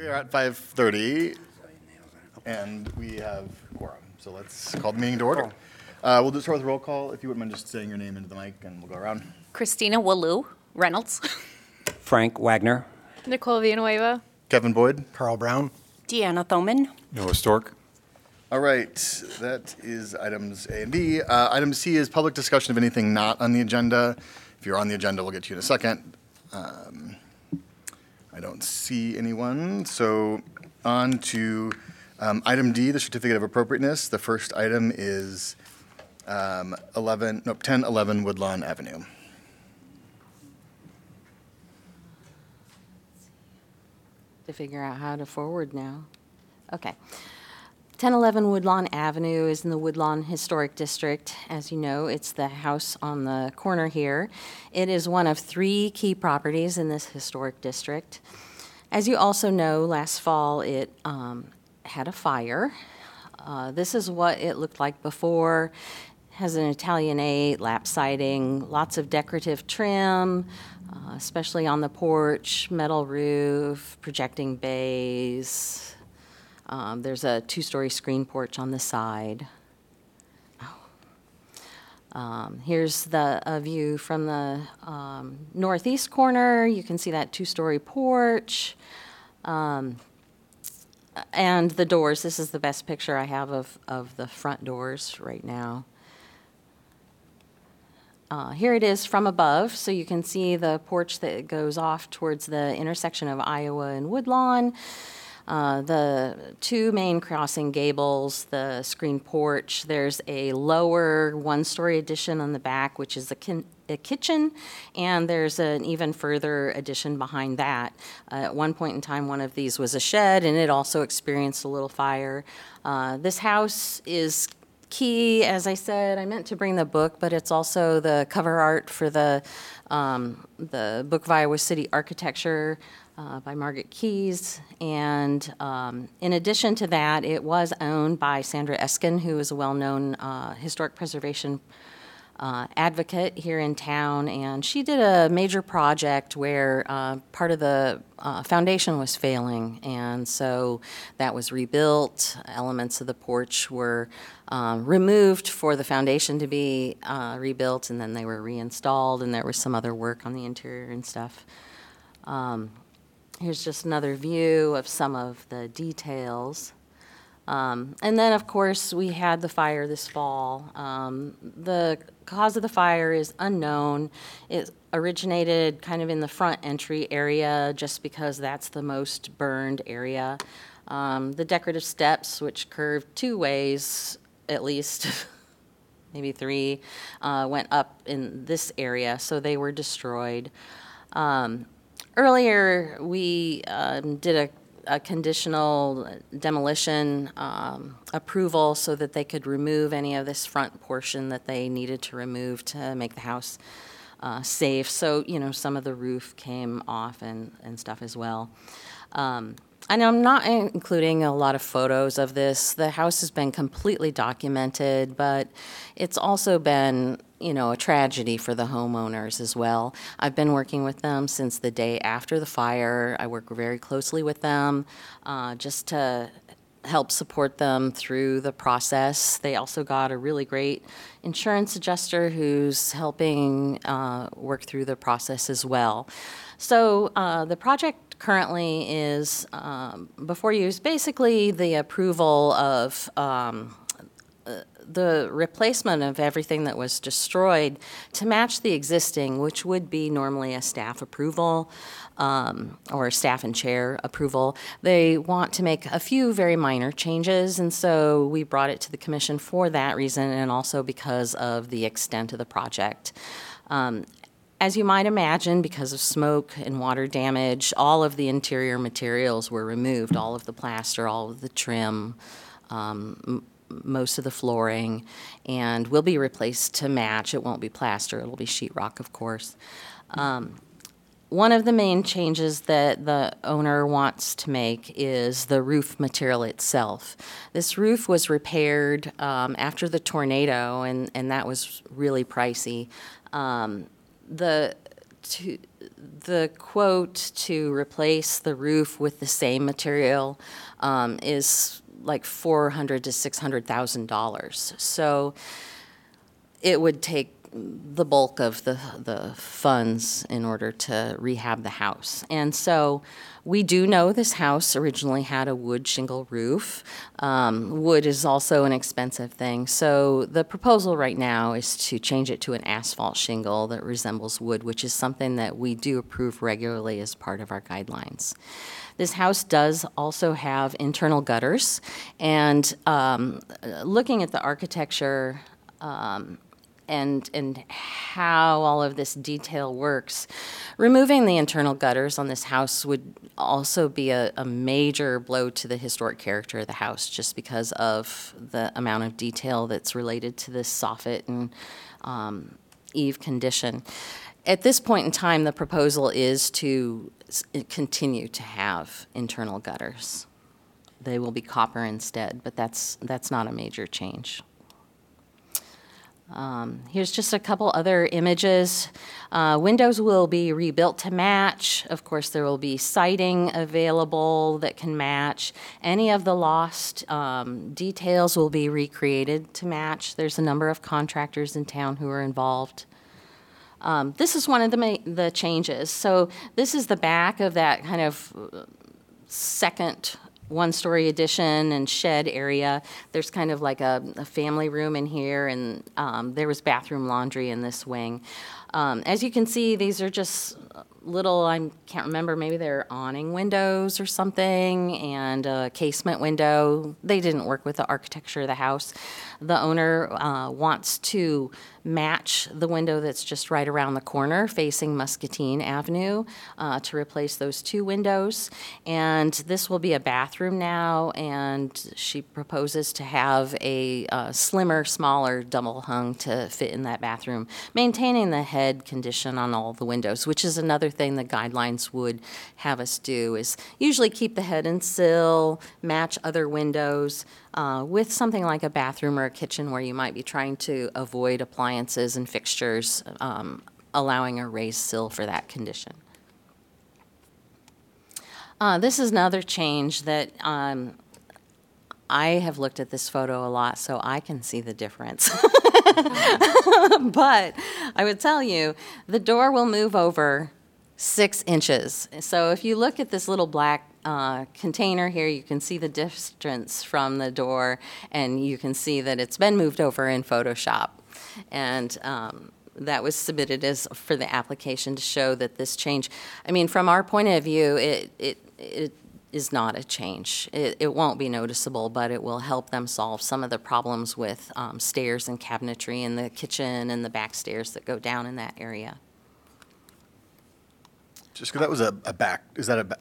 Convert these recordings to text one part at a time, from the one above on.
We are at 5:30, and we have quorum, so let's call the meeting to order. Uh, We'll just start with roll call, if you wouldn't mind just saying your name into the mic, and we'll go around. Christina Walou Reynolds. Frank Wagner. Nicole Villanueva. Kevin Boyd? Carl Brown. Deanna Thoman. Noah Stork. All right, that is items A and B. Uh, Item C is public discussion of anything not on the agenda. If you're on the agenda, we'll get to you in a second. Um, I don't see anyone, so on to um, item D, the certificate of appropriateness. The first item is um, 11, no, 1011 Woodlawn Avenue. to figure out how to forward now. Okay. 1011 Woodlawn Avenue is in the Woodlawn Historic District. As you know, it's the house on the corner here. It is one of three key properties in this historic district. As you also know, last fall it um, had a fire. Uh, this is what it looked like before. It Has an Italianate, lap siding, lots of decorative trim, uh, especially on the porch, metal roof, projecting bays. Um, there's a two-story screen porch on the side. Um, here's the a view from the um, northeast corner. You can see that two-story porch. Um, and the doors. This is the best picture I have of, of the front doors right now. Uh, here it is from above, so you can see the porch that goes off towards the intersection of Iowa and Woodlawn. Uh, the two main crossing gables, the screen porch. There's a lower one story addition on the back, which is a, kin- a kitchen, and there's an even further addition behind that. Uh, at one point in time, one of these was a shed, and it also experienced a little fire. Uh, this house is key, as I said, I meant to bring the book, but it's also the cover art for the um, the book of Iowa City Architecture uh, by Margaret Keyes. And um, in addition to that, it was owned by Sandra Eskin, who is a well-known uh, historic preservation uh, advocate here in town, and she did a major project where uh, part of the uh, foundation was failing, and so that was rebuilt. Elements of the porch were um, removed for the foundation to be rebuilt, and then they were reinstalled, and there was some other work on the interior and stuff. Um, here's just another view of some of the details. Um, and then, of course, we had the fire this fall. Um, the cause of the fire is unknown. It originated kind of in the front entry area just because that's the most burned area. Um, the decorative steps, which curved two ways at least, maybe three, uh, went up in this area, so they were destroyed. Um, earlier, we um, did a a conditional demolition um, approval so that they could remove any of this front portion that they needed to remove to make the house uh, safe. So, you know, some of the roof came off and, and stuff as well. Um, and I'm not including a lot of photos of this. The house has been completely documented, but it's also been you know, a tragedy for the homeowners as well. I've been working with them since the day after the fire. I work very closely with them uh, just to help support them through the process. They also got a really great insurance adjuster who's helping uh, work through the process as well. So uh, the project currently is um, before you is basically the approval of um, the replacement of everything that was destroyed to match the existing, which would be normally a staff approval um, or staff and chair approval. They want to make a few very minor changes, and so we brought it to the commission for that reason and also because of the extent of the project. Um, as you might imagine, because of smoke and water damage, all of the interior materials were removed, all of the plaster, all of the trim, um, most of the flooring, and will be replaced to match. It won't be plaster, it'll be sheetrock, of course. Um, one of the main changes that the owner wants to make is the roof material itself. This roof was repaired um, after the tornado, and, and that was really pricey. Um, the to, the quote to replace the roof with the same material um, is like four hundred to six hundred thousand dollars. So it would take the bulk of the, the funds in order to rehab the house. And so we do know this house originally had a wood shingle roof. Um, wood is also an expensive thing. So the proposal right now is to change it to an asphalt shingle that resembles wood, which is something that we do approve regularly as part of our guidelines. This house does also have internal gutters, and um, looking at the architecture um, and and how all of this detail works. Removing the internal gutters on this house would also be a, a major blow to the historic character of the house, just because of the amount of detail that's related to this soffit and um, eave condition. At this point in time, the proposal is to continue to have internal gutters. They will be copper instead, but that's that's not a major change. Um, Here's just a couple other images. Uh, Windows will be rebuilt to match. Of course, there will be siding available that can match. Any of the lost um, details will be recreated to match. There's a number of contractors in town who are involved. Um, This is one of the ma- the changes. So this is the back of that kind of uh, second one-story addition and shed area. There's kind of like a, a family room in here, and um, there was bathroom laundry in this wing. Um, as you can see, these are just little, I can't remember, maybe they're awning windows or something, and a casement window. They didn't work with the architecture of the house. The owner uh, wants to match the window that's just right around the corner facing Muscatine Avenue uh, to replace those two windows. And this will be a bathroom now, and she proposes to have a uh, slimmer, smaller double hung to fit in that bathroom, maintaining the head condition on all the windows, which is another thing the guidelines would have us do, is usually keep the head and sill, match other windows, uh, with something like a bathroom or a kitchen where you might be trying to avoid appliances and fixtures, um, allowing a raised sill for that condition. Uh, this is another change that um, I have looked at this photo a lot, so I can see the difference. but I would tell you, the door will move over six inches. So if you look at this little black uh, container here, you can see the distance from the door, and you can see that it's been moved over in Photoshop. And um, that was submitted as for the application to show that this change. I mean, from our point of view, it it it is not a change. It, it won't be noticeable, but it will help them solve some of the problems with um, stairs and cabinetry in the kitchen and the back stairs that go down in that area. Just 'cause that was a, a back, is that a, ba-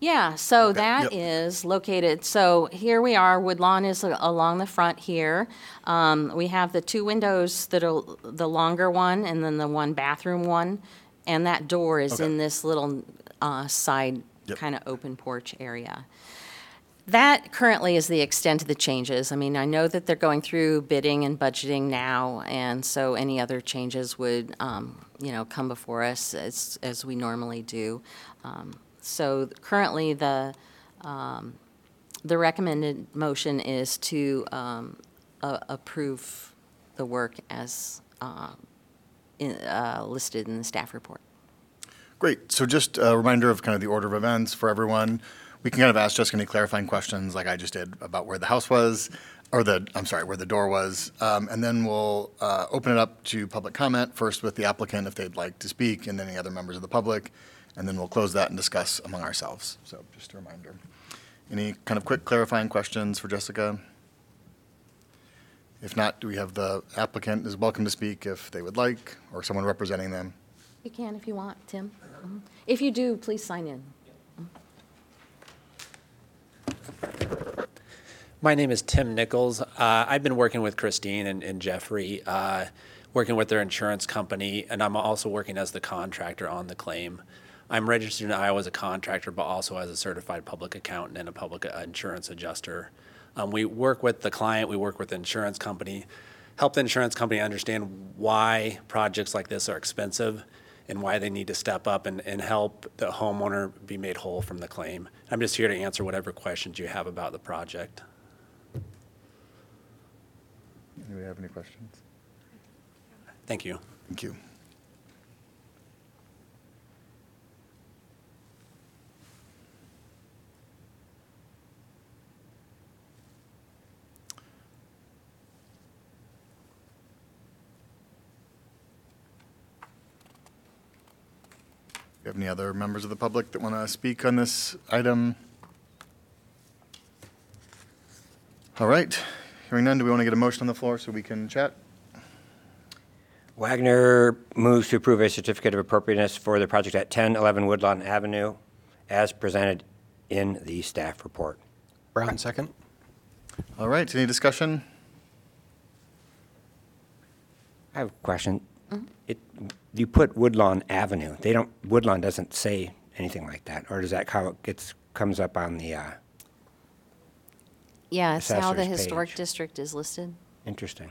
Yeah, so Okay, that yep. is located, so here we are, Woodlawn is a- along the front here. Um, We have the two windows that are the longer one and then the one bathroom one. And that door is Okay. in this little uh, side, Yep. kind of open porch area. That currently is the extent of the changes. I mean, I know that they're going through bidding and budgeting now, and so any other changes would, um, you know, come before us as, as we normally do. Um, So currently, the, um, the recommended motion is to um, approve the work as uh, in- uh, listed in the staff report. great. So just a reminder of kind of the order of events for everyone. We can kind of ask Jessica any clarifying questions like I just did about where the house was, or the, I'm sorry, where the door was. Um, And then we'll uh, open it up to public comment, first with the applicant if they'd like to speak, and then any other members of the public. And then we'll close that and discuss among ourselves. So just a reminder. Any kind of quick clarifying questions for Jessica? If not, do we have the applicant is welcome to speak if they would like, or someone representing them? You can if you want, Tim. Mhm. If you do, please sign in. My name is Tim Nichols. Uh, I've been working with Christine and, and Jeffrey, uh, working with their insurance company, and I'm also working as the contractor on the claim. I'm registered in Iowa as a contractor, but also as a certified public accountant and a public uh, insurance adjuster. Um, we work with the client, we work with the insurance company, help the insurance company understand why projects like this are expensive, and why they need to step up and, and help the homeowner be made whole from the claim. I'm just here to answer whatever questions you have about the project. Anybody have any questions? Thank you. Thank you. You have any other members of the public that want to speak on this item? All right, hearing none, do we want to get a motion on the floor so we can chat? Wagner moves to approve a certificate of appropriateness for the project at 1011 Woodlawn Avenue as presented in the staff report. Brown, second. All right, any discussion? I have a question. Mm-hmm. It, you put Woodlawn Avenue. They don't, Woodlawn doesn't say anything like that, or does that how it gets, comes up on the, uh, Yeah, it's how the Assessor's historic page. district is listed. interesting?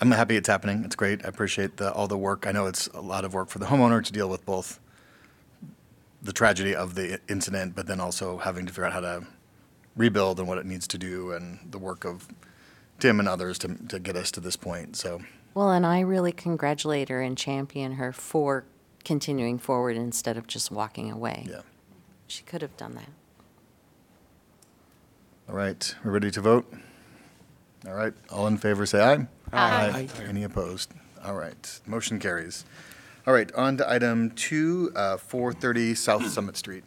I'm happy it's happening. It's great. I appreciate the, all the work. I know it's a lot of work for the homeowner to deal with both the tragedy of the incident, but then also having to figure out how to rebuild and what it needs to do and the work of Tim and others to, to get us to this point. So, Well, and I really congratulate her and champion her for continuing forward instead of just walking away. yeah. She could have done that. All right. We're ready to vote? All right. All in favor, say aye. Aye. Any opposed? All right. Motion carries. All right. On to item two, uh, 430 South Summit Street.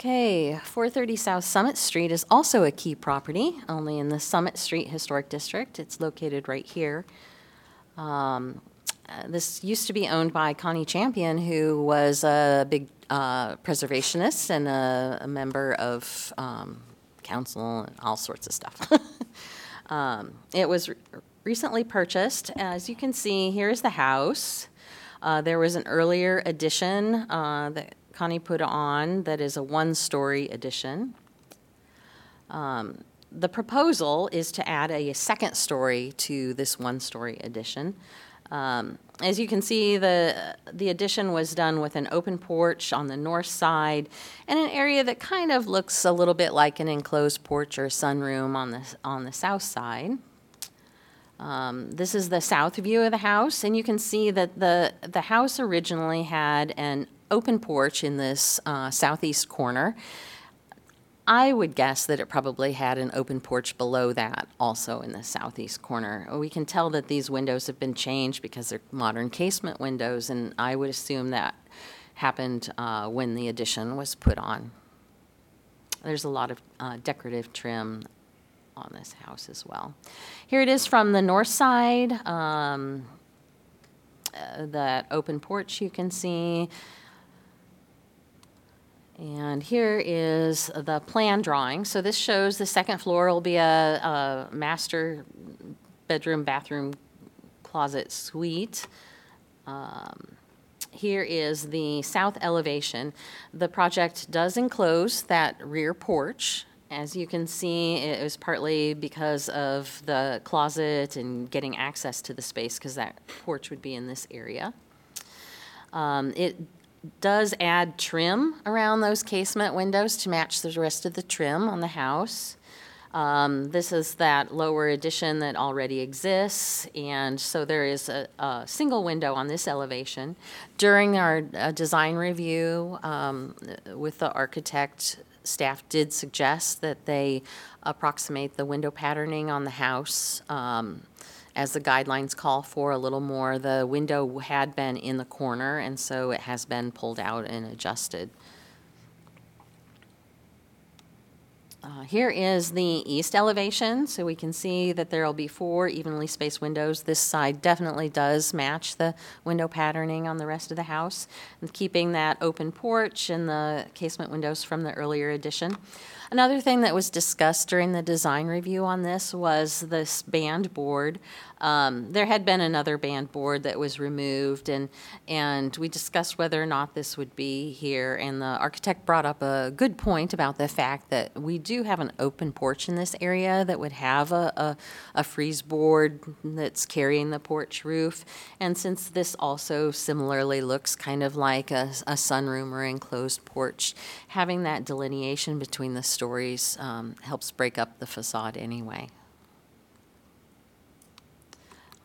Okay, 430 South Summit Street is also a key property, only in the Summit Street Historic District. It's located right here. Um, uh, This used to be owned by Connie Champion, who was a big uh, preservationist and a a member of um, council and all sorts of stuff. Um, It was re- recently purchased. As you can see, here's the house. Uh, There was an earlier addition uh, that Connie put on that is a one-story addition. Um, The proposal is to add a second story to this one-story addition. Um, As you can see, the, the addition was done with an open porch on the north side and an area that kind of looks a little bit like an enclosed porch or sunroom on the, on the south side. Um, This is the south view of the house, and you can see that the, the house originally had an open porch in this uh, southeast corner. I would guess that it probably had an open porch below that, also in the southeast corner. We can tell that these windows have been changed because they're modern casement windows, and I would assume that happened uh, when the addition was put on. There's a lot of uh, decorative trim on this house as well. Here it is from the north side. um, uh, That open porch you can see. And here is the plan drawing. So this shows the second floor will be a, a master bedroom, bathroom, closet suite. Um, Here is the south elevation. The project does enclose that rear porch. As you can see, it was partly because of the closet and getting access to the space, because that porch would be in this area. Um, It does add trim around those casement windows to match the rest of the trim on the house. Um, This is that lower addition that already exists, and so there is a, a single window on this elevation. During our uh, design review um, with the architect, staff did suggest that they approximate the window patterning on the house um, as the guidelines call for a little more. The window had been in the corner, and so it has been pulled out and adjusted. Uh, Here is the east elevation, so we can see that there will be four evenly spaced windows. This side definitely does match the window patterning on the rest of the house, keeping that open porch and the casement windows from the earlier addition. Another thing that was discussed during the design review on this was this band board. Um, There had been another band board that was removed, and, and we discussed whether or not this would be here. And the architect brought up a good point about the fact that we do have an open porch in this area that would have a, a, a frieze board that's carrying the porch roof. And since this also similarly looks kind of like a, a sunroom or enclosed porch, having that delineation between the stories um, helps break up the facade anyway.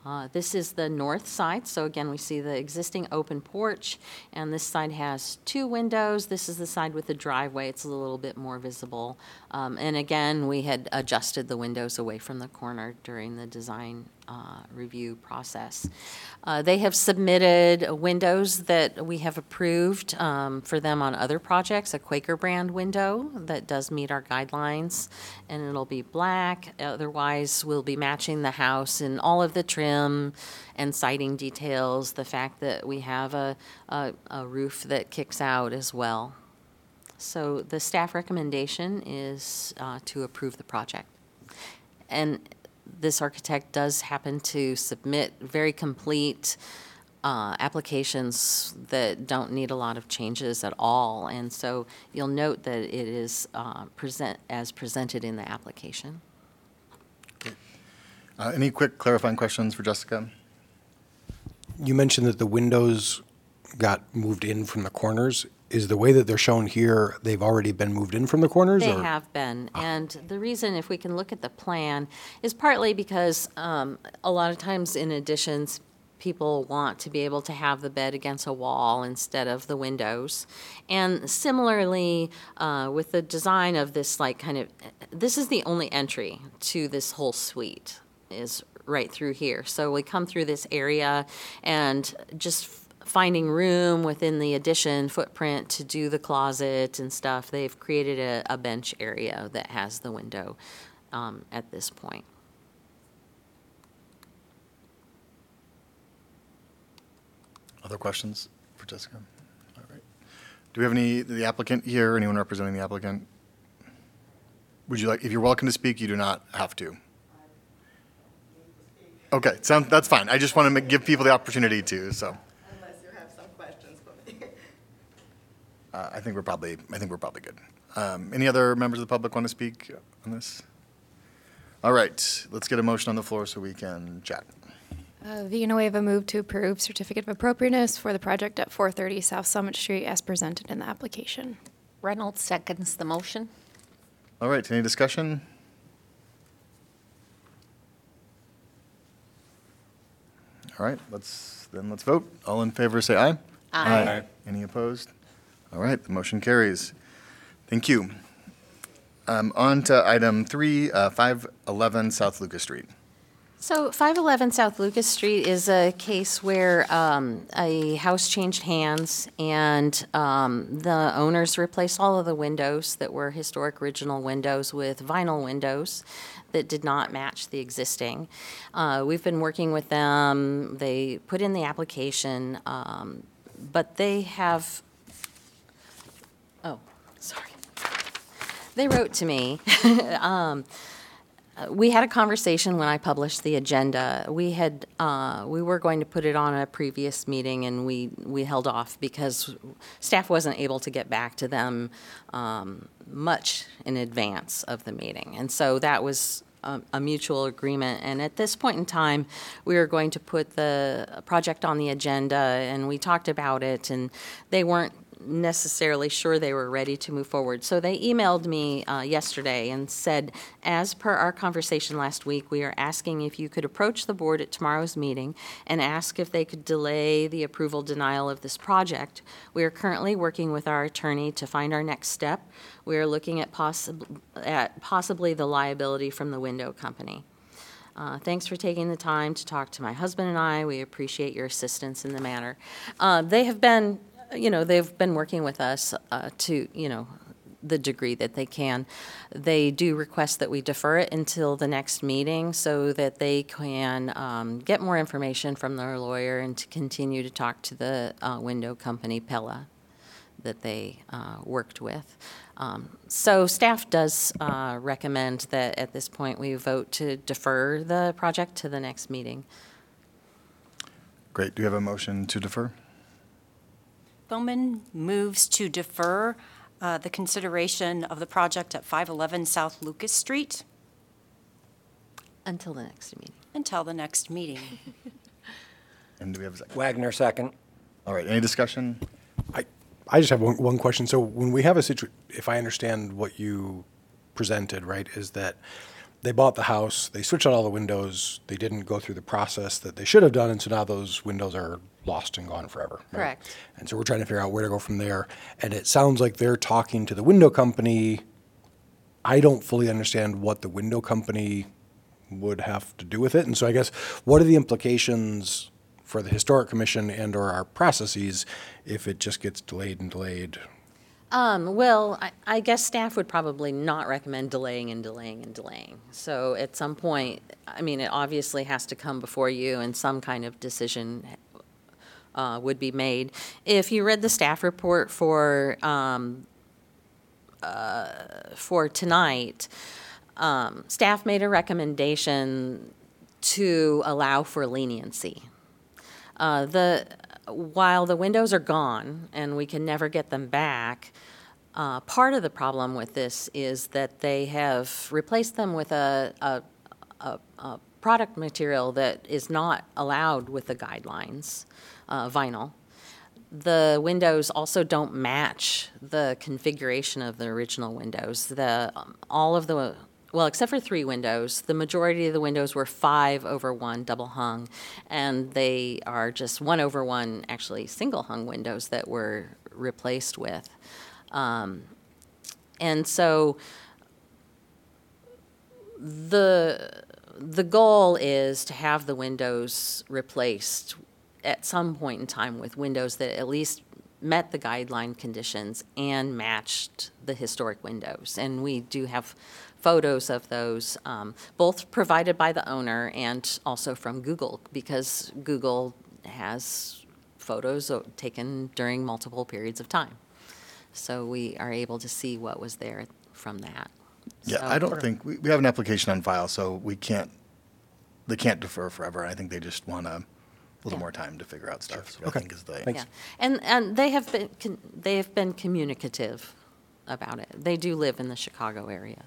Uh, This is the north side, so again, we see the existing open porch, and this side has two windows. This is the side with the driveway, it's a little bit more visible. Um, And again, we had adjusted the windows away from the corner during the design uh, review process. Uh, They have submitted windows that we have approved um, for them on other projects, a Quaker brand window that does meet our guidelines, and it'll be black. Otherwise, we'll be matching the house in all of the trim and siding details, the fact that we have a, a a roof that kicks out as well. So the staff recommendation is uh, to approve the project. And this architect does happen to submit very complete uh, applications that don't need a lot of changes at all. And so you'll note that it is uh, present, as presented in the application. Uh, Any quick clarifying questions for Jessica? You mentioned that the windows got moved in from the corners. Is the way that they're shown here, they've already been moved in from the corners? They or- have been, and the reason, if we can look at the plan, is partly because um, a lot of times in additions, people want to be able to have the bed against a wall instead of the windows. And similarly, uh, with the design of this, like, kind of, this is the only entry to this whole suite, is right through here. So we come through this area and just finding room within the addition footprint to do the closet and stuff, they've created a, a bench area that has the window um, at this point. Other questions for Jessica? All right. Do we have any, the applicant here, anyone representing the applicant? Would you like, if you're welcome to speak, you do not have to. Okay, sound, that's fine. I just want to give people the opportunity to, so. Unless you have some questions for me. Uh, I think we're probably, I think we're probably good. Um, Any other members of the public want to speak on this? All right, let's get a motion on the floor so we can chat. Uh, Villanueva moved to approve certificate of appropriateness for the project at 430 South Summit Street as presented in the application. Reynolds seconds the motion. All right, any discussion? All right, let's, then let's vote. All in favor, say aye. Aye. Any opposed? All right, the motion carries. Thank you. Um, On to item three, uh, 511 South Lucas Street. So 511 South Lucas Street is a case where um, a house changed hands and um, the owners replaced all of the windows that were historic original windows with vinyl windows that did not match the existing. Uh, We've been working with them, they put in the application, um, but they have, sorry. They wrote to me. Um, we had a conversation when I published the agenda. We had, uh, we were going to put it on a previous meeting, and we, we held off because staff wasn't able to get back to them um, much in advance of the meeting. And so that was a a mutual agreement. And at this point in time, we were going to put the project on the agenda, and we talked about it, and they weren't necessarily sure they were ready to move forward. So they emailed me uh, yesterday and said, as per our conversation last week, we are asking if you could approach the board at tomorrow's meeting and ask if they could delay the approval denial of this project. We are currently working with our attorney to find our next step. We are looking at possib- at possibly the liability from the window company. Uh, Thanks for taking the time to talk to my husband and I. We appreciate your assistance in the matter. Uh, They have been, you know, they've been working with us uh, to, you know, the degree that they can. They do request that we defer it until the next meeting so that they can um, get more information from their lawyer and to continue to talk to the uh, window company, Pella. that they uh, worked with. Um, So staff does uh, recommend that at this point, we vote to defer the project to the next meeting. Great. Do you have a motion to defer? Bowman moves to defer uh, the consideration of the project at 511 South Lucas Street Until the next meeting. until the next meeting. And do we have a second? Wagner, second. All right, any discussion? I, I just have one, one question. So when we have a situ, if I understand what you presented, right, is that they bought the house, they switched out all the windows, they didn't go through the process that they should have done, and so now those windows are lost and gone forever. right? Correct. And so we're trying to figure out where to go from there. And it sounds like they're talking to the window company. I don't fully understand what the window company would have to do with it. And so I guess, what are the implications for the historic commission and or our processes if it just gets delayed and delayed? Um, well, I, I guess staff would probably not recommend delaying and delaying and delaying. So at some point, I mean, it obviously has to come before you and some kind of decision uh, would be made. If you read the staff report for, um, uh, for tonight, um, staff made a recommendation to allow for leniency. Uh, the, while the windows are gone and we can never get them back, uh, part of the problem with this is that they have replaced them with a, a, a, a product material that is not allowed with the guidelines, uh, vinyl. The windows also don't match the configuration of the original windows. The, um, all of the, well, except for three windows, the majority of the windows were five over one double hung, and they are just one over one, actually single hung windows that were replaced with. Um, and so the the goal is to have the windows replaced at some point in time with windows that at least met the guideline conditions and matched the historic windows. And we do have photos of those, um, both provided by the owner and also from Google, because Google has photos o- taken during multiple periods of time. So we are able to see what was there from that. Yeah, So- I don't think, we, we have an application on file, so we can't, they can't defer forever. I think they just want a little Yeah. more time to figure out stuff. So I Okay. think is the, Yeah, and, and they have been, con- they have been communicative about it. They do live in the Chicago area.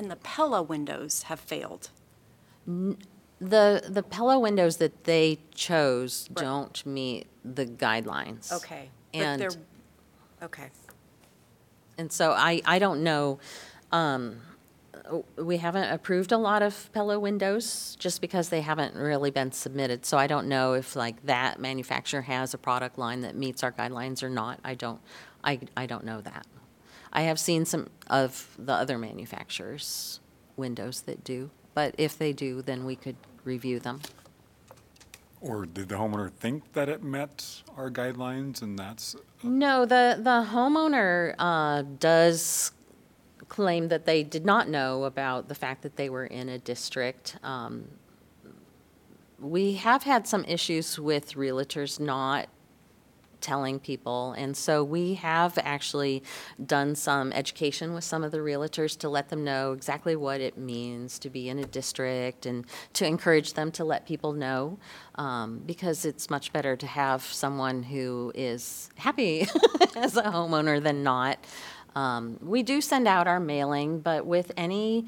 And the Pella windows have failed. The, the Pella windows that they chose Right. don't meet the guidelines. Okay. But And, they're, okay. and so I, I don't know, um, we haven't approved a lot of Pella windows just because they haven't really been submitted. So I don't know if like that manufacturer has a product line that meets our guidelines or not. I don't, I, I don't know that. I have seen some of the other manufacturers' windows that do, but if they do, then we could review them. Or did the homeowner think that it met our guidelines and that's, No, the, the homeowner uh, does claim that they did not know about the fact that they were in a district. Um, We have had some issues with realtors not telling people, and so we have actually done some education with some of the realtors to let them know exactly what it means to be in a district and to encourage them to let people know, um, because it's much better to have someone who is happy as a homeowner than not. Um, we do send out our mailing, but with any,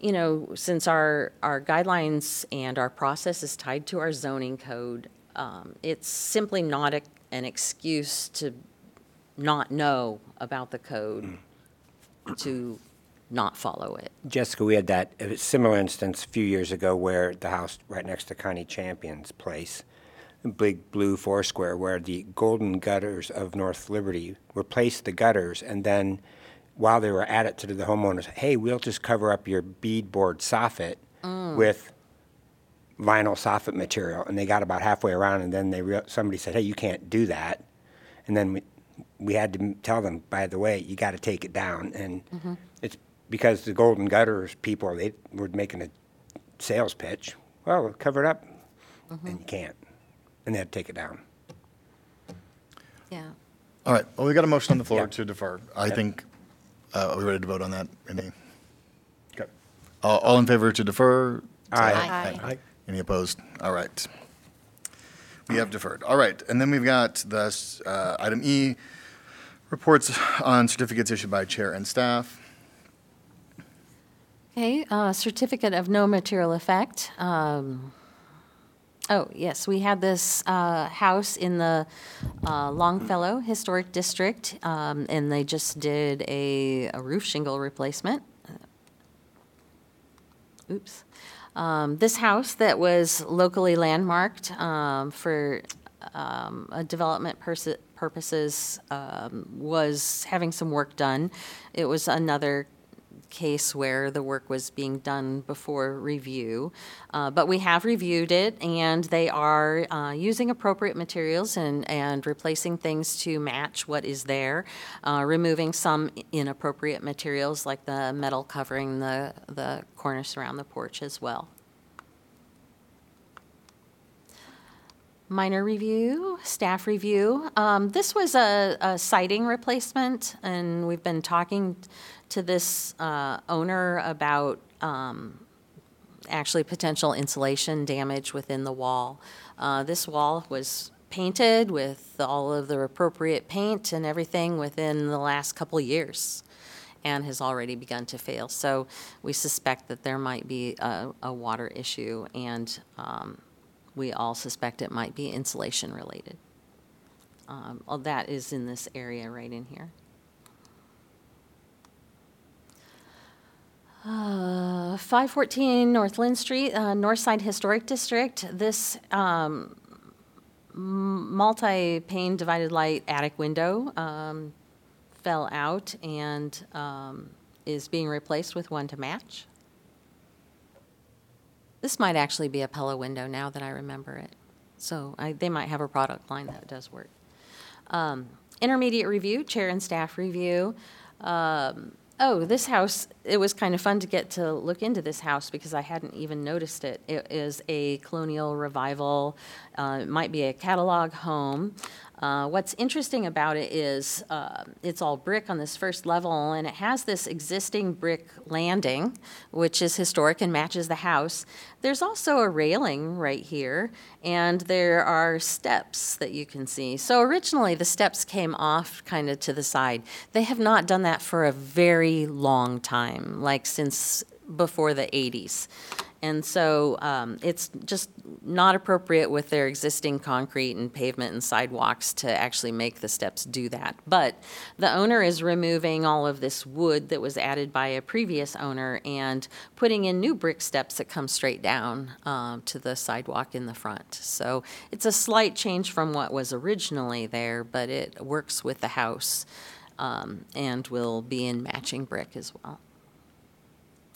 you know, since our, our guidelines and our process is tied to our zoning code, um, it's simply not a, an excuse to not know about the code, mm. to not follow it. Jessica, we had that similar instance a few years ago where the house right next to Connie Champion's place, big blue four square, where the golden gutters of North Liberty replaced the gutters, and then while they were at it, to the homeowners, hey, we'll just cover up your beadboard soffit mm. with vinyl soffit material, and they got about halfway around, and then they real, somebody said, "Hey, you can't do that," and then we, we had to m- tell them, by the way, you got to take it down, and it's because the Golden Gutters people they were making a sales pitch. Well, cover it up, and you can't, and they had to take it down. Yeah. All right, well, we got a motion on the floor Yeah. to defer. I think, uh, are we ready to vote on that? Any? Okay. All, all in favor to defer? Say Aye. Aye. Aye. Any opposed? All right. We have deferred. All right, and then we've got the, uh, item E, reports on certificates issued by chair and staff. Okay, uh, certificate of no material effect. Um, Oh, yes, we had this uh, house in the uh, Longfellow Historic District, um, and they just did a a roof shingle replacement. Oops. Um, This house that was locally landmarked um, for um, a development pers- purposes um, was having some work done. It was another case where the work was being done before review. Uh, But we have reviewed it, and they are uh, using appropriate materials and, and replacing things to match what is there, uh, removing some inappropriate materials like the metal covering the, the cornice around the porch as well. Minor review, staff review. Um, This was a a siding replacement, and we've been talking to this uh, owner about um, actually potential insulation damage within the wall. Uh, This wall was painted with all of the appropriate paint and everything within the last couple years and has already begun to fail. So we suspect that there might be a, a water issue, and um, we all suspect it might be insulation related. Um, All that is in this area right in here. Uh, 514 North Lynn Street, uh, Northside Historic District. This um, multi-pane divided light attic window um, fell out and um, is being replaced with one to match. This might actually be a Pella window now that I remember it. So I, they might have a product line that does work. Um, intermediate review, chair and staff review. Um, oh, this house, it was kind of fun to get to look into this house because I hadn't even noticed it. It is a colonial revival, uh, it might be a catalog home. Uh, what's interesting about it is uh, it's all brick on this first level, and it has this existing brick landing, which is historic and matches the house. There's also a railing right here, and there are steps that you can see. So originally, the steps came off kind of to the side. They have not done that for a very long time, like since before the 80s. And so um, it's just not appropriate with their existing concrete and pavement and sidewalks to actually make the steps do that. But the owner is removing all of this wood that was added by a previous owner and putting in new brick steps that come straight down um, to the sidewalk in the front. So it's a slight change from what was originally there, but it works with the house um, and will be in matching brick as well.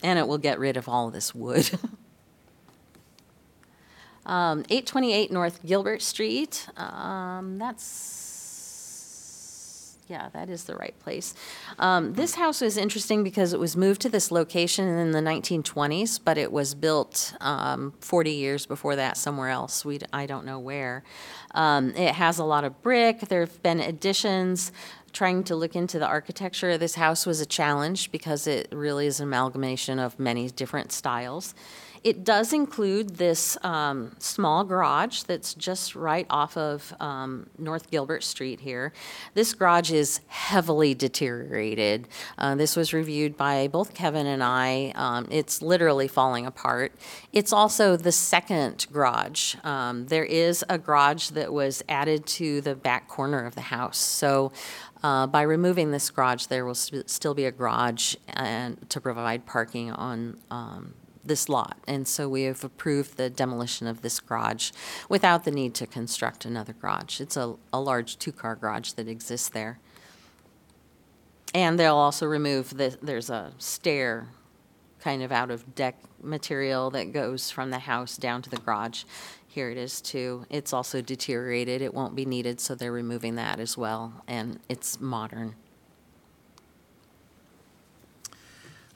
And it will get rid of all this wood. um, 828 North Gilbert Street. Um, that's, yeah, that is the right place. Um, this house was interesting because it was moved to this location in the 1920s, but it was built um, 40 years before that somewhere else. We, I don't know where. Um, it has a lot of brick. There have been additions trying to look into the architecture of this house was a challenge because it really is an amalgamation of many different styles. It does include this um, small garage that's just right off of um, North Gilbert Street here. This garage is heavily deteriorated. Uh, this was reviewed by both Kevin and I. Um, it's literally falling apart. It's also the second garage. Um, there is a garage that was added to the back corner of the house. So uh, By removing this garage, there will st- still be a garage and to provide parking on um, this lot. And so we have approved the demolition of this garage without the need to construct another garage. It's a, a large two-car garage that exists there. And they'll also remove the, there's a stair kind of out of deck material that goes from the house down to the garage. Here it is too. It's also deteriorated. It won't be needed, so they're removing that as well. And it's modern.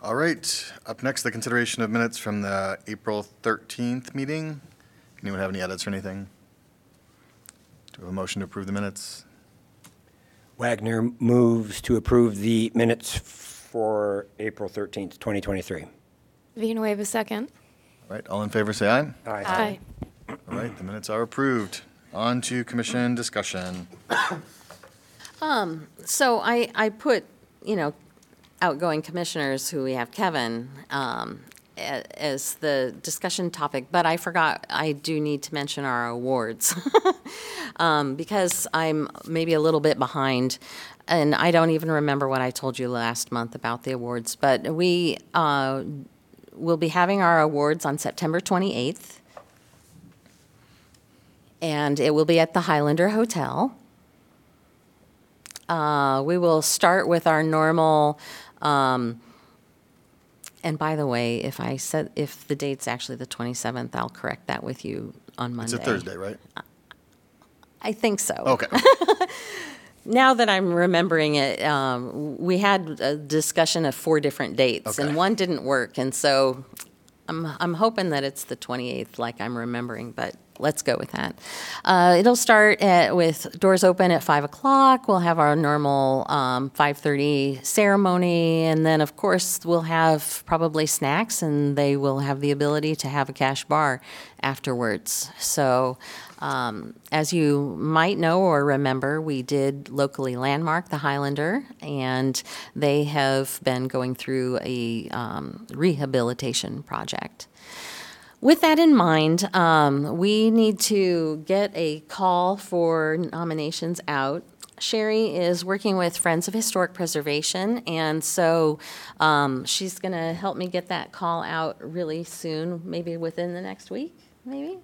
All right, up next, the consideration of minutes from the April 13th meeting. Anyone have any edits or anything? Do we have a motion to approve the minutes? Wagner moves to approve the minutes for April 13th, 2023. Villanueva second. All right, all in favor, say aye. Aye. All right, the minutes are approved. On to commission discussion. Um, so I, I put, you know, outgoing commissioners who we have Kevin um, as the discussion topic, but I forgot, I do need to mention our awards. Um, Because I'm maybe a little bit behind, and I don't even remember what I told you last month about the awards, but we uh, will be having our awards on September 28th. And it will be at the Highlander Hotel. Uh, we will start with our normal, um, and by the way, if I said, if the date's actually the 27th, I'll correct that with you on Monday. It's a Thursday, right? I think so. Okay. Now that I'm remembering it, um, we had a discussion of four different dates, Okay. and one didn't work, and so I'm, I'm hoping that it's the 28th, like I'm remembering, but let's go with that. Uh, it'll start at, with doors open at 5 o'clock. We'll have our normal um, 5:30 ceremony, and then, of course, we'll have probably snacks, and they will have the ability to have a cash bar afterwards. So, um, as you might know or remember, we did locally landmark the Highlander, and they have been going through a um, rehabilitation project. With that in mind, um, we need to get a call for nominations out. Sherry is working with Friends of Historic Preservation, and so um, she's going to help me get that call out really soon, maybe within the next week, maybe?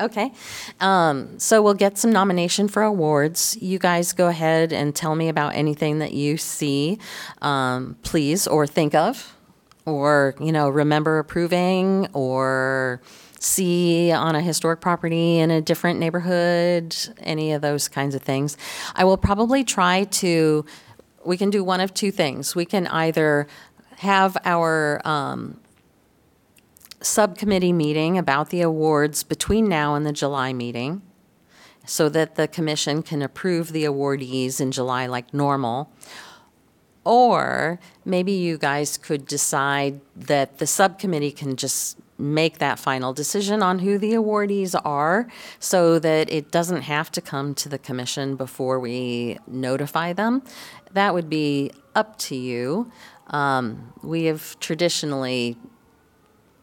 Okay. Um, so we'll get some nomination for awards. You guys go ahead and tell me about anything that you see, um, please, or think of, or, you know, remember approving, or see on a historic property in a different neighborhood, any of those kinds of things. I will probably try to, we can do one of two things. We can either have our, um, subcommittee meeting about the awards between now and the July meeting so that the commission can approve the awardees in July like normal. Or maybe you guys could decide that the subcommittee can just make that final decision on who the awardees are so that it doesn't have to come to the commission before we notify them. That would be up to you. Um, we have traditionally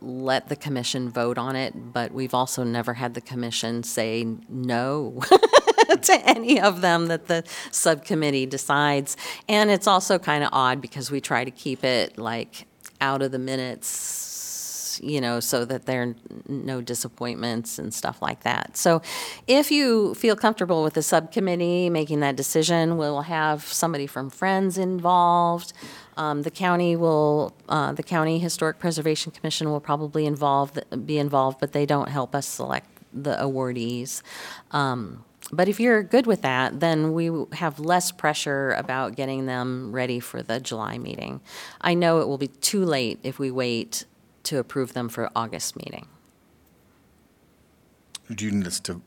let the commission vote on it, but we've also never had the commission say no to any of them that the subcommittee decides. And it's also kind of odd because we try to keep it like out of the minutes, you know, so that there are no disappointments and stuff like that. So if you feel comfortable with the subcommittee making that decision, we'll have somebody from Friends involved. Um, The county will, uh, the County Historic Preservation Commission will probably involve, be involved, but they don't help us select the awardees. Um, But if you're good with that, then we have less pressure about getting them ready for the July meeting. I know it will be too late if we wait to approve them for August meeting. Do you need us to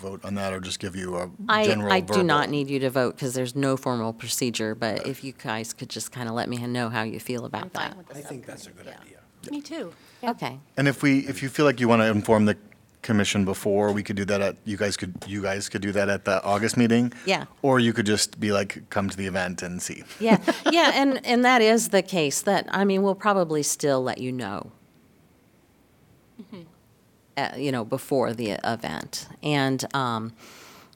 vote on that or just give you a I, general I do not need you to vote because there's no formal procedure, but if you guys could just kind of let me know how you feel about that. I think that's a good idea. Me too. Okay. And if we, if you feel like you want to inform the commission before, we could do that at, you guys could, you guys could do that at the August meeting? Yeah. Or you could just be like, come to the event and see. Yeah, yeah, and, and that is the case, that, I mean, we'll probably still let you know. Uh, you know, before the event. And, um,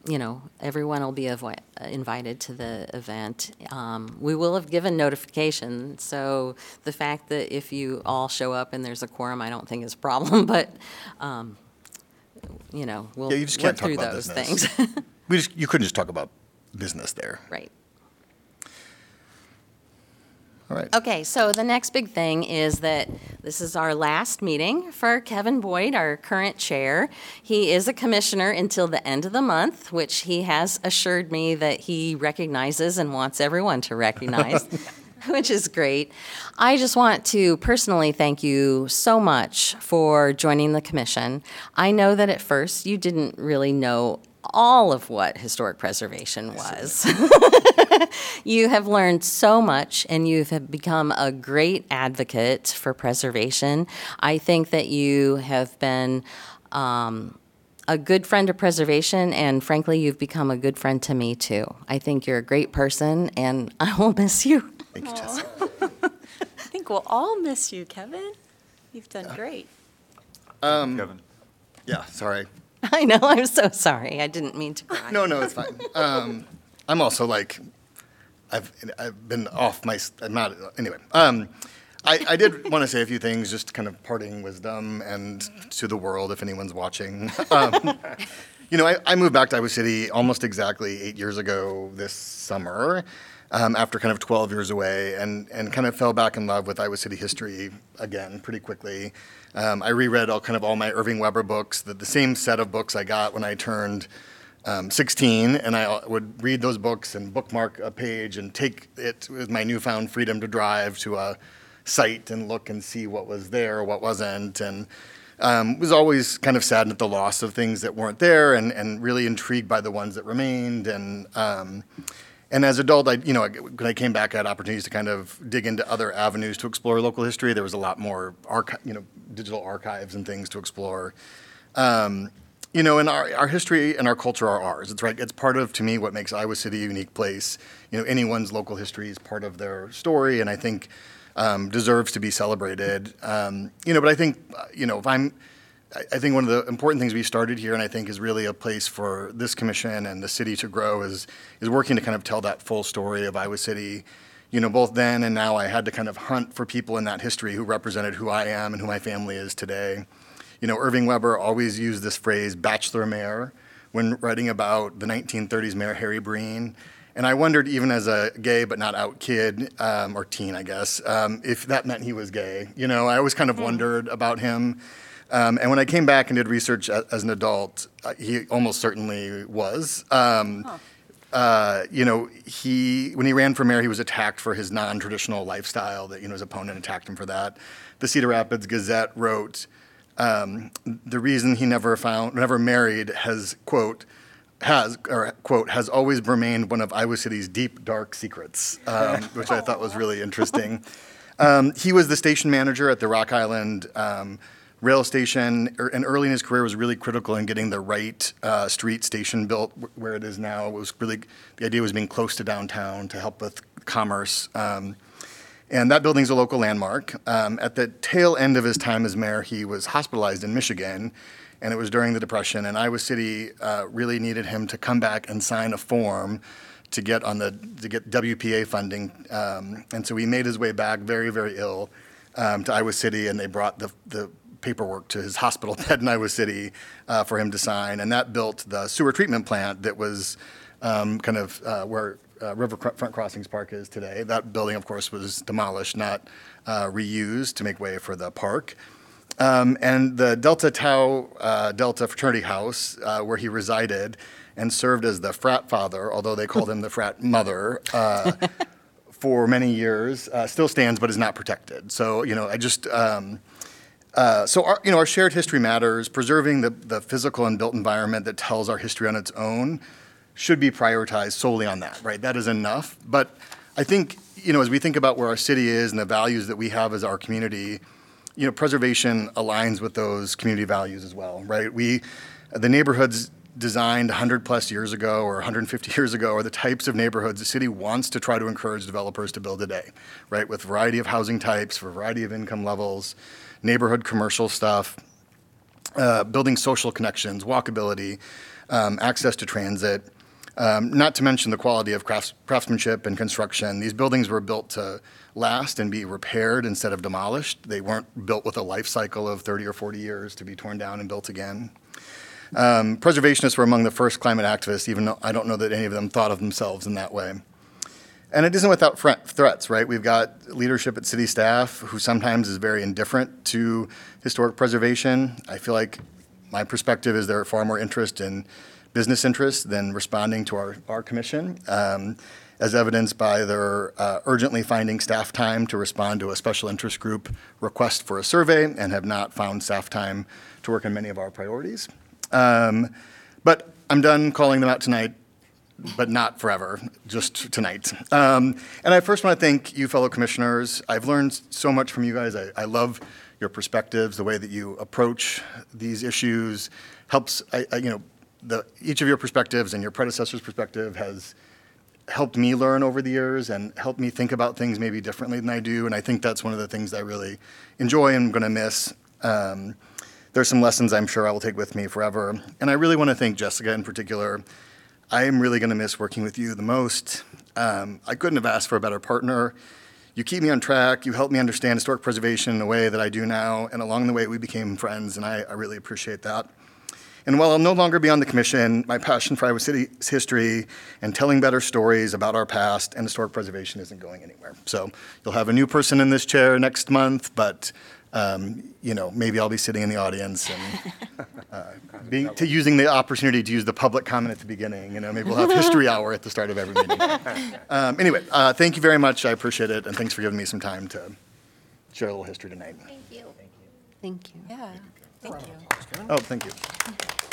you know, everyone will be avo- invited to the event. Um, we will have given notification, so the fact that if you all show up and there's a quorum, I don't think is a problem, but, um, you know, we'll Yeah, you just work can't talk through about those business. things. We just, you couldn't just talk about business there. Right. All right. Okay, so the next big thing is that this is our last meeting for Kevin Boyd, our current chair. He is a commissioner until the end of the month, which he has assured me that he recognizes and wants everyone to recognize. Which is great. I just want to personally thank you so much for joining the commission. I know that at first you didn't really know all of what historic preservation was. you have learned so much and you have become a great advocate for preservation. I think that you have been um, a good friend of preservation, and frankly, you've become a good friend to me too. I think you're a great person, and I will miss you. Thank you, Jesse. I think we'll all miss you, Kevin. You've done great. Kevin? Yeah, sorry. I know, I'm so sorry. I didn't mean to cry. No, no, it's fine. Um, I'm also like, I've I've been off my. I'm not anyway. Um, I, I did want to say a few things, just kind of parting wisdom and to the world if anyone's watching. Um, you know, I, I moved back to Iowa City almost exactly eight years ago this summer. Um, after kind of 12 years away, and, and kind of fell back in love with Iowa City history again pretty quickly. Um, I reread all kind of all my Irving Weber books, the, the same set of books I got when I turned um, 16, and I would read those books and bookmark a page and take it with my newfound freedom to drive to a site and look and see what was there, what wasn't, and um, was always kind of saddened at the loss of things that weren't there, and, and really intrigued by the ones that remained, and um, and as an adult, I, you know, when I came back, I had opportunities to kind of dig into other avenues to explore local history. There was a lot more archi- you know, digital archives and things to explore. Um, you know, and our, our history and our culture are ours. It's right. It's part of, to me, what makes Iowa City a unique place. You know, anyone's local history is part of their story, and I think um, deserves to be celebrated. Um, you know, but I think, uh, you know, if I'm, I- think one of the important things we started here, and I think is really a place for this commission and the city to grow, is is working to kind of tell that full story of Iowa City. You know, both then and now, I had to kind of hunt for people in that history who represented who I am and who my family is today. You know, Irving Weber always used this phrase "bachelor mayor" when writing about the 1930s Mayor Harry Breen. And I wondered, even as a gay but not out kid, um, or teen, I guess, um, if that meant he was gay. You know, I always kind of wondered about him. Um, and when I came back and did research a, as an adult, uh, he almost certainly was. Um, uh, you know, he when he ran for mayor, he was attacked for his non-traditional lifestyle. That you know, his opponent attacked him for that. The Cedar Rapids Gazette wrote, um, "The reason he never found, never married, has quote." Has or quote has always remained one of Iowa City's deep dark secrets, um, which I thought was really interesting. Um, he was the station manager at the Rock Island um, rail station, er, and early in his career was really critical in getting the Wright uh, street station built wh- where it is now. It was really the idea was being close to downtown to help with commerce. Um, and that building's a local landmark. Um, at the tail end of his time as mayor, he was hospitalized in Michigan, and it was during the Depression. And Iowa City uh, really needed him to come back and sign a form to get on the to get WPA funding. Um, and so he made his way back, very very ill, um, to Iowa City, and they brought the the paperwork to his hospital bed in Iowa City uh, for him to sign, and that built the sewer treatment plant that was um, kind of uh, where uh, Riverfront Crossings Park is today. That building, of course, was demolished, not uh, reused to make way for the park. Um, and the Delta Tau uh, Delta Fraternity House, uh, where he resided and served as the frat father, although they called him the frat mother, uh, for many years, uh, still stands but is not protected. So, you know, I just. Um, uh, so our, you know, our shared history matters. Preserving the, the physical and built environment that tells our history on its own should be prioritized solely on that, right? That is enough. But I think, you know, as we think about where our city is and the values that we have as our community, you know, preservation aligns with those community values as well, right? We, the neighborhoods designed 100 plus years ago or 150 years ago are the types of neighborhoods the city wants to try to encourage developers to build today, right? With variety of housing types, variety of income levels, neighborhood commercial stuff, uh, building social connections, walkability, um, access to transit, um, not to mention the quality of crafts, craftsmanship and construction. These buildings were built to last and be repaired instead of demolished. They weren't built with a life cycle of 30 or 40 years to be torn down and built again. Um, preservationists were among the first climate activists, even though I don't know that any of them thought of themselves in that way. And it isn't without fre- threats, right? We've got leadership at city staff who sometimes is very indifferent to historic preservation. I feel like my perspective is they're far more interest in business interests than responding to our, our commission, um, as evidenced by their uh, urgently finding staff time to respond to a special interest group request for a survey and have not found staff time to work on many of our priorities. Um, But I'm done calling them out tonight, but not forever, just tonight. Um, and I first want to thank you, fellow commissioners. I've learned so much from you guys. I, I love your perspectives, the way that you approach these issues helps, I, I, you know, the, each of your perspectives and your predecessor's perspective has helped me learn over the years and helped me think about things maybe differently than I do. And I think that's one of the things I really enjoy and I'm going to miss. Um, there's some lessons I'm sure I will take with me forever. And I really want to thank Jessica in particular. I am really going to miss working with you the most. Um, I couldn't have asked for a better partner. You keep me on track. You help me understand historic preservation in a way that I do now. And along the way, we became friends, and I, I really appreciate that. And while I'll no longer be on the commission, my passion for Iowa City's history and telling better stories about our past and historic preservation isn't going anywhere. So you'll have a new person in this chair next month, but um, you know maybe I'll be sitting in the audience and uh, being, to using the opportunity to use the public comment at the beginning. You know, maybe we'll have history hour at the start of every meeting. Um, anyway, uh, thank you very much. I appreciate it, and thanks for giving me some time to share a little history tonight. Thank you. Thank you. Yeah, thank you. Oh, thank you.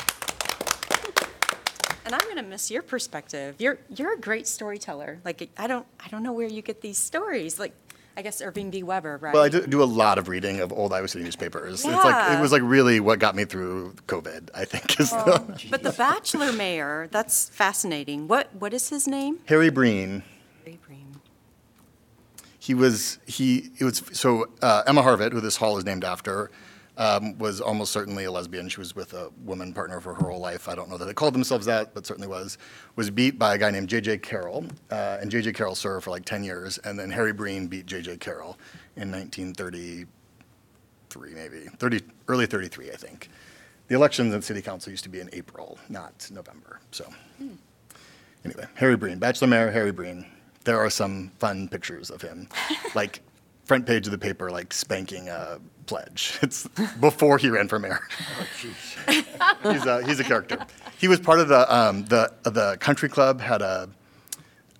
And I'm going to miss your perspective. You're, you're a great storyteller. Like, I don't, I don't know where you get these stories. Like, I guess Irving B. Weber, right? Well, I do, do a lot of reading of old Iowa City newspapers. It's like it was like really what got me through COVID. I think is the, But the Bachelor Mayor, that's fascinating. What, what is his name? Harry Breen. Ray Breen. He was he it was so uh, Emma Harvat, who this hall is named after, um, was almost certainly a lesbian. She was with a woman partner for her whole life. I don't know that they called themselves that, but certainly was. Was beat by a guy named J.J. Carroll, uh, and J.J. Carroll served for like ten years, and then Harry Breen beat J.J. Carroll in 1933, maybe 30 early 33, I think. The elections in city council used to be in April, not November. So. Anyway, Harry Breen, Bachelor Mayor Harry Breen. There are some fun pictures of him, like front page of the paper, like spanking a pledge. It's before he ran for mayor. he's a he's a character. He was part of the um, the the country club had a,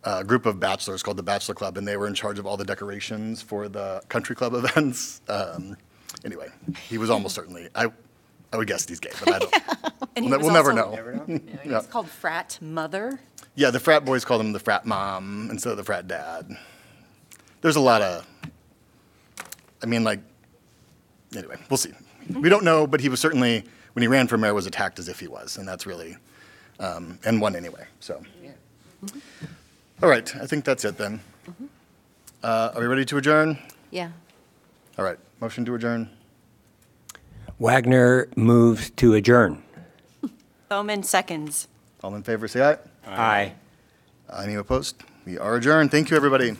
a group of bachelors called the Bachelor Club, and they were in charge of all the decorations for the country club events. Um, anyway, he was almost certainly I. I would guess he's gay, but I don't. And we'll, was we'll never also- know. He's Yeah. called Frat Mother. Yeah, the frat boys called him the frat mom instead of the frat dad. There's a lot of, I mean, like, anyway, we'll see. We don't know, but he was certainly, when he ran for mayor, was attacked as if he was, and that's really, um, and won anyway, so. All right, I think that's it then. Uh, Are we ready to adjourn? Yeah. All right, motion to adjourn. Wagner moves to adjourn. Bowman seconds. All in favor, say aye. Aye. Any opposed? We are adjourned. Thank you, everybody.